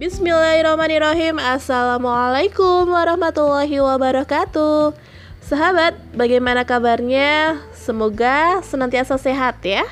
Bismillahirrahmanirrahim. Assalamualaikum warahmatullahi wabarakatuh. Sahabat, bagaimana kabarnya? Semoga senantiasa sehat ya.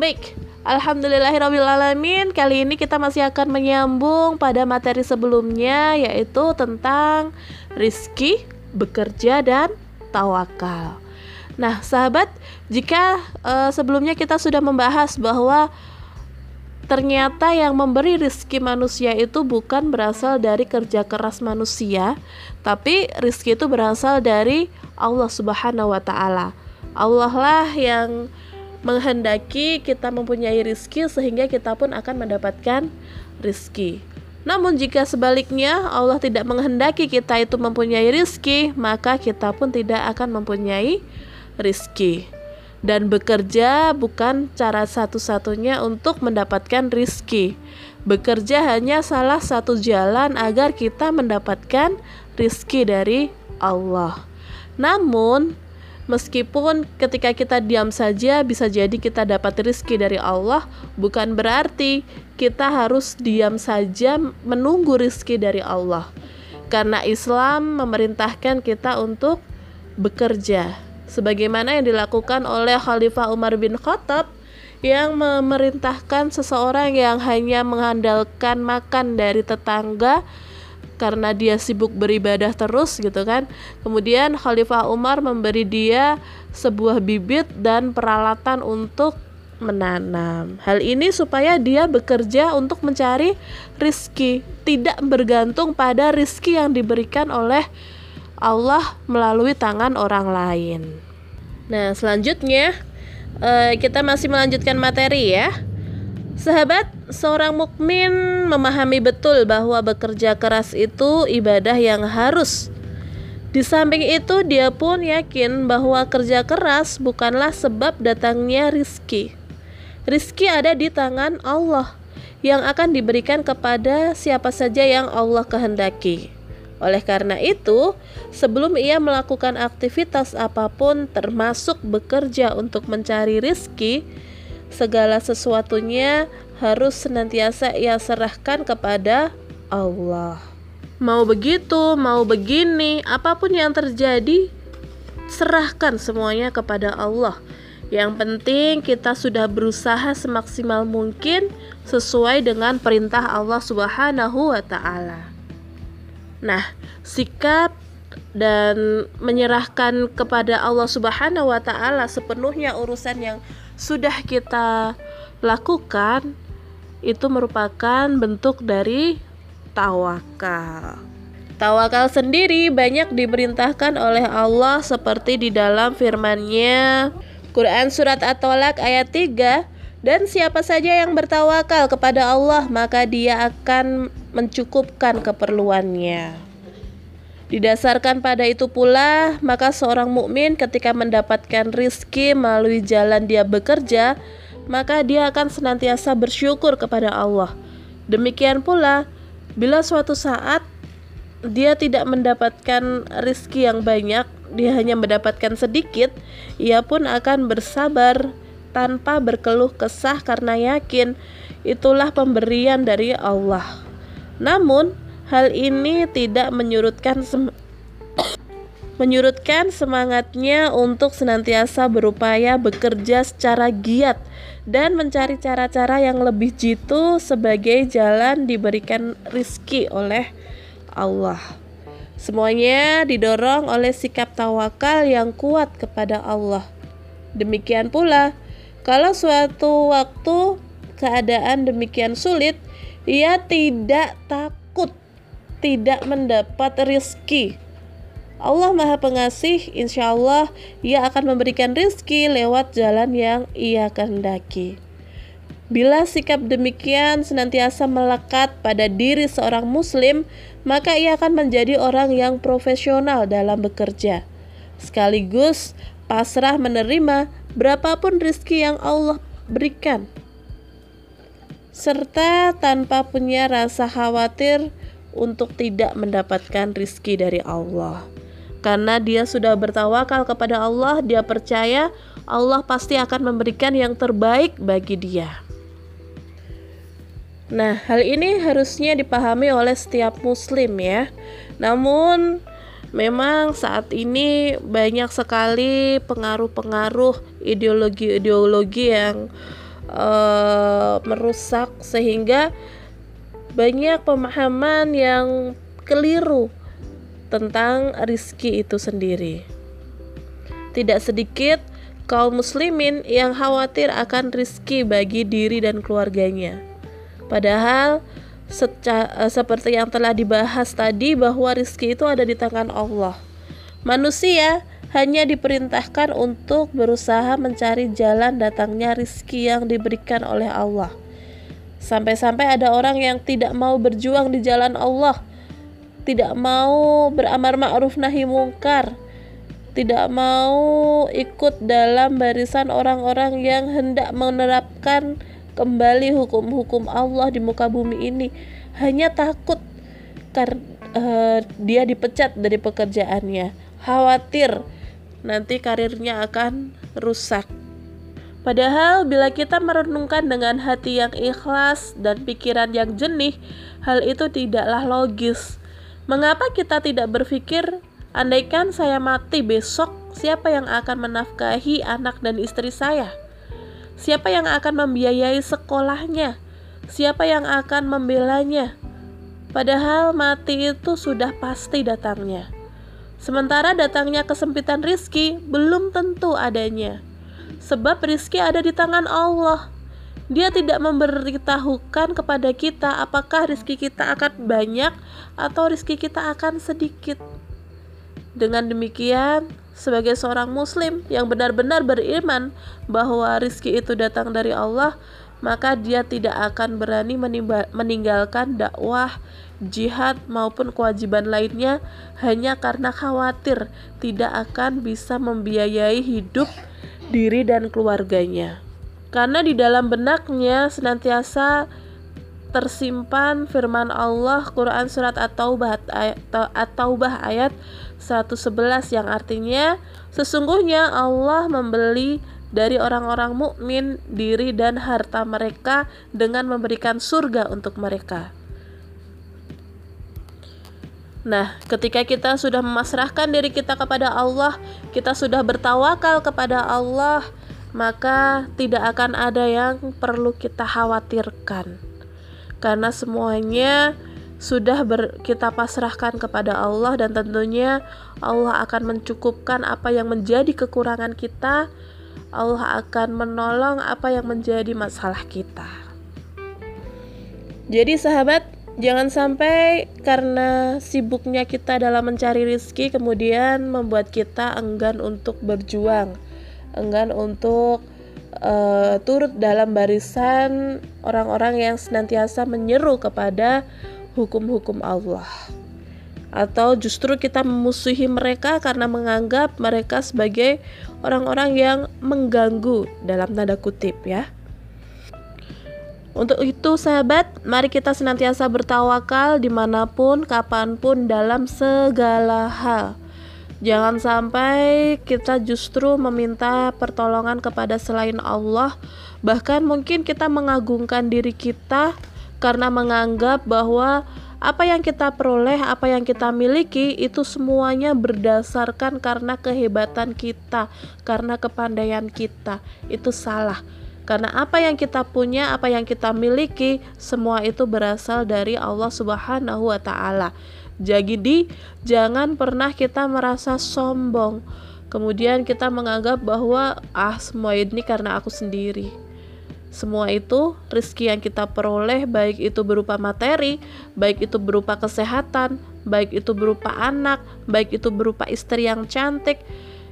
Baik, Alhamdulillahirrahmanirrahim Kali ini kita masih akan menyambung pada materi sebelumnya Yaitu tentang rizki, bekerja, dan tawakal. Nah sahabat, jika uh, sebelumnya kita sudah membahas bahwa Ternyata yang memberi rizki manusia itu bukan berasal dari kerja keras manusia, tapi rizki itu berasal dari Allah Subhanahu wa Ta'ala. Allah lah yang menghendaki kita mempunyai rizki, sehingga kita pun akan mendapatkan rizki. Namun, jika sebaliknya Allah tidak menghendaki kita itu mempunyai rizki, maka kita pun tidak akan mempunyai rizki dan bekerja bukan cara satu-satunya untuk mendapatkan rizki. Bekerja hanya salah satu jalan agar kita mendapatkan rizki dari Allah. Namun, meskipun ketika kita diam saja bisa jadi kita dapat rizki dari Allah, bukan berarti kita harus diam saja menunggu rizki dari Allah. Karena Islam memerintahkan kita untuk bekerja sebagaimana yang dilakukan oleh Khalifah Umar bin Khattab yang memerintahkan seseorang yang hanya mengandalkan makan dari tetangga karena dia sibuk beribadah terus gitu kan. Kemudian Khalifah Umar memberi dia sebuah bibit dan peralatan untuk menanam. Hal ini supaya dia bekerja untuk mencari rizki, tidak bergantung pada rizki yang diberikan oleh Allah melalui tangan orang lain. Nah, selanjutnya uh, kita masih melanjutkan materi ya. Sahabat, seorang mukmin memahami betul bahwa bekerja keras itu ibadah yang harus. Di samping itu, dia pun yakin bahwa kerja keras bukanlah sebab datangnya rizki. Rizki ada di tangan Allah yang akan diberikan kepada siapa saja yang Allah kehendaki. Oleh karena itu, sebelum ia melakukan aktivitas apa pun termasuk bekerja untuk mencari rizki, segala sesuatunya harus senantiasa ia serahkan kepada Allah. Mau begitu, mau begini, apa pun yang terjadi, serahkan semuanya kepada Allah. Yang penting kita sudah berusaha semaksimal mungkin sesuai dengan perintah Allah Subhanahu wa taala. Nah, sikap dan menyerahkan kepada Allah Subhanahu wa taala sepenuhnya urusan yang sudah kita lakukan itu merupakan bentuk dari tawakal. Tawakal sendiri banyak diperintahkan oleh Allah seperti di dalam firman-Nya Quran surat At-Tolak ayat 3 dan siapa saja yang bertawakal kepada Allah, maka dia akan mencukupkan keperluannya. Didasarkan pada itu pula, maka seorang mukmin ketika mendapatkan rizki melalui jalan dia bekerja, maka dia akan senantiasa bersyukur kepada Allah. Demikian pula, bila suatu saat dia tidak mendapatkan rizki yang banyak, dia hanya mendapatkan sedikit, ia pun akan bersabar tanpa berkeluh kesah karena yakin itulah pemberian dari Allah. Namun, hal ini tidak menyurutkan sem menyurutkan semangatnya untuk senantiasa berupaya bekerja secara giat dan mencari cara-cara yang lebih jitu sebagai jalan diberikan rizki oleh Allah. Semuanya didorong oleh sikap tawakal yang kuat kepada Allah. Demikian pula, kalau suatu waktu keadaan demikian sulit, ia tidak takut tidak mendapat rizki. Allah Maha Pengasih, insya Allah ia akan memberikan rizki lewat jalan yang ia kehendaki. Bila sikap demikian senantiasa melekat pada diri seorang muslim, maka ia akan menjadi orang yang profesional dalam bekerja. Sekaligus pasrah menerima berapapun rizki yang Allah berikan serta tanpa punya rasa khawatir untuk tidak mendapatkan rizki dari Allah karena dia sudah bertawakal kepada Allah dia percaya Allah pasti akan memberikan yang terbaik bagi dia Nah, hal ini harusnya dipahami oleh setiap muslim ya. Namun memang saat ini banyak sekali pengaruh-pengaruh ideologi-ideologi yang uh, merusak sehingga banyak pemahaman yang keliru tentang rizki itu sendiri. Tidak sedikit kaum muslimin yang khawatir akan rizki bagi diri dan keluarganya. Padahal uh, seperti yang telah dibahas tadi bahwa rizki itu ada di tangan Allah. Manusia hanya diperintahkan untuk berusaha mencari jalan datangnya rizki yang diberikan oleh Allah. Sampai-sampai ada orang yang tidak mau berjuang di jalan Allah, tidak mau beramar ma'ruf nahi mungkar, tidak mau ikut dalam barisan orang-orang yang hendak menerapkan kembali hukum-hukum Allah di muka bumi ini hanya takut karena uh, dia dipecat dari pekerjaannya khawatir nanti karirnya akan rusak Padahal bila kita merenungkan dengan hati yang ikhlas dan pikiran yang jernih, hal itu tidaklah logis. Mengapa kita tidak berpikir, andaikan saya mati besok, siapa yang akan menafkahi anak dan istri saya? Siapa yang akan membiayai sekolahnya? Siapa yang akan membelanya? Padahal mati itu sudah pasti datangnya. Sementara datangnya kesempitan rizki belum tentu adanya. Sebab rizki ada di tangan Allah. Dia tidak memberitahukan kepada kita apakah rizki kita akan banyak atau rizki kita akan sedikit. Dengan demikian, sebagai seorang muslim yang benar-benar beriman bahwa rizki itu datang dari Allah, maka dia tidak akan berani meninggalkan dakwah, jihad maupun kewajiban lainnya hanya karena khawatir tidak akan bisa membiayai hidup diri dan keluarganya. Karena di dalam benaknya senantiasa tersimpan firman Allah Quran surat At-Taubah At-Taubah ayat 111 yang artinya sesungguhnya Allah membeli dari orang-orang mukmin diri dan harta mereka dengan memberikan surga untuk mereka. Nah, ketika kita sudah memasrahkan diri kita kepada Allah, kita sudah bertawakal kepada Allah, maka tidak akan ada yang perlu kita khawatirkan karena semuanya sudah ber, kita pasrahkan kepada Allah dan tentunya Allah akan mencukupkan apa yang menjadi kekurangan kita Allah akan menolong apa yang menjadi masalah kita. Jadi sahabat jangan sampai karena sibuknya kita dalam mencari rizki kemudian membuat kita enggan untuk berjuang enggan untuk uh, turut dalam barisan orang-orang yang senantiasa menyeru kepada hukum-hukum Allah atau justru kita memusuhi mereka karena menganggap mereka sebagai orang-orang yang mengganggu dalam tanda kutip ya. Untuk itu sahabat, mari kita senantiasa bertawakal di mana pun, kapan pun, dalam segala hal. Jangan sampai kita justru meminta pertolongan kepada selain Allah, bahkan mungkin kita mengagungkan diri kita karena menganggap bahwa apa yang kita peroleh, apa yang kita miliki itu semuanya berdasarkan karena kehebatan kita, karena kepandaian kita. Itu salah. Karena apa yang kita punya, apa yang kita miliki, semua itu berasal dari Allah Subhanahu wa taala. Jadi jangan pernah kita merasa sombong. Kemudian kita menganggap bahwa ah semua ini karena aku sendiri. Semua itu rezeki yang kita peroleh baik itu berupa materi, baik itu berupa kesehatan, baik itu berupa anak, baik itu berupa istri yang cantik,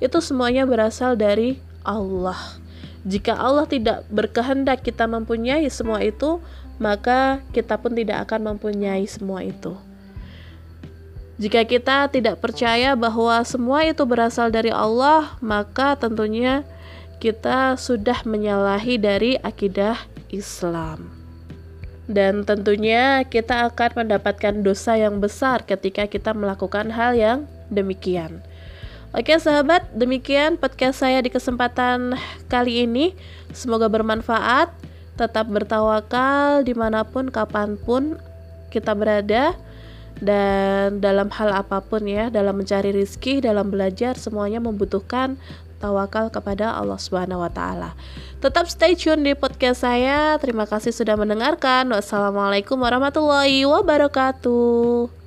itu semuanya berasal dari Allah. Jika Allah tidak berkehendak kita mempunyai semua itu, maka kita pun tidak akan mempunyai semua itu. Jika kita tidak percaya bahwa semua itu berasal dari Allah, maka tentunya kita sudah menyalahi dari akidah Islam. Dan tentunya kita akan mendapatkan dosa yang besar ketika kita melakukan hal yang demikian. Oke sahabat, demikian podcast saya di kesempatan kali ini. Semoga bermanfaat. tetap bertawakal di mana pun kapan pun kita berada dan dalam hal apa pun ya dalam mencari rizki dalam belajar semuanya membutuhkan tawakal kepada Allah Subhanahu wa taala. Tetap stay tune di podcast saya. Terima kasih sudah mendengarkan. Wassalamualaikum warahmatullahi wabarakatuh.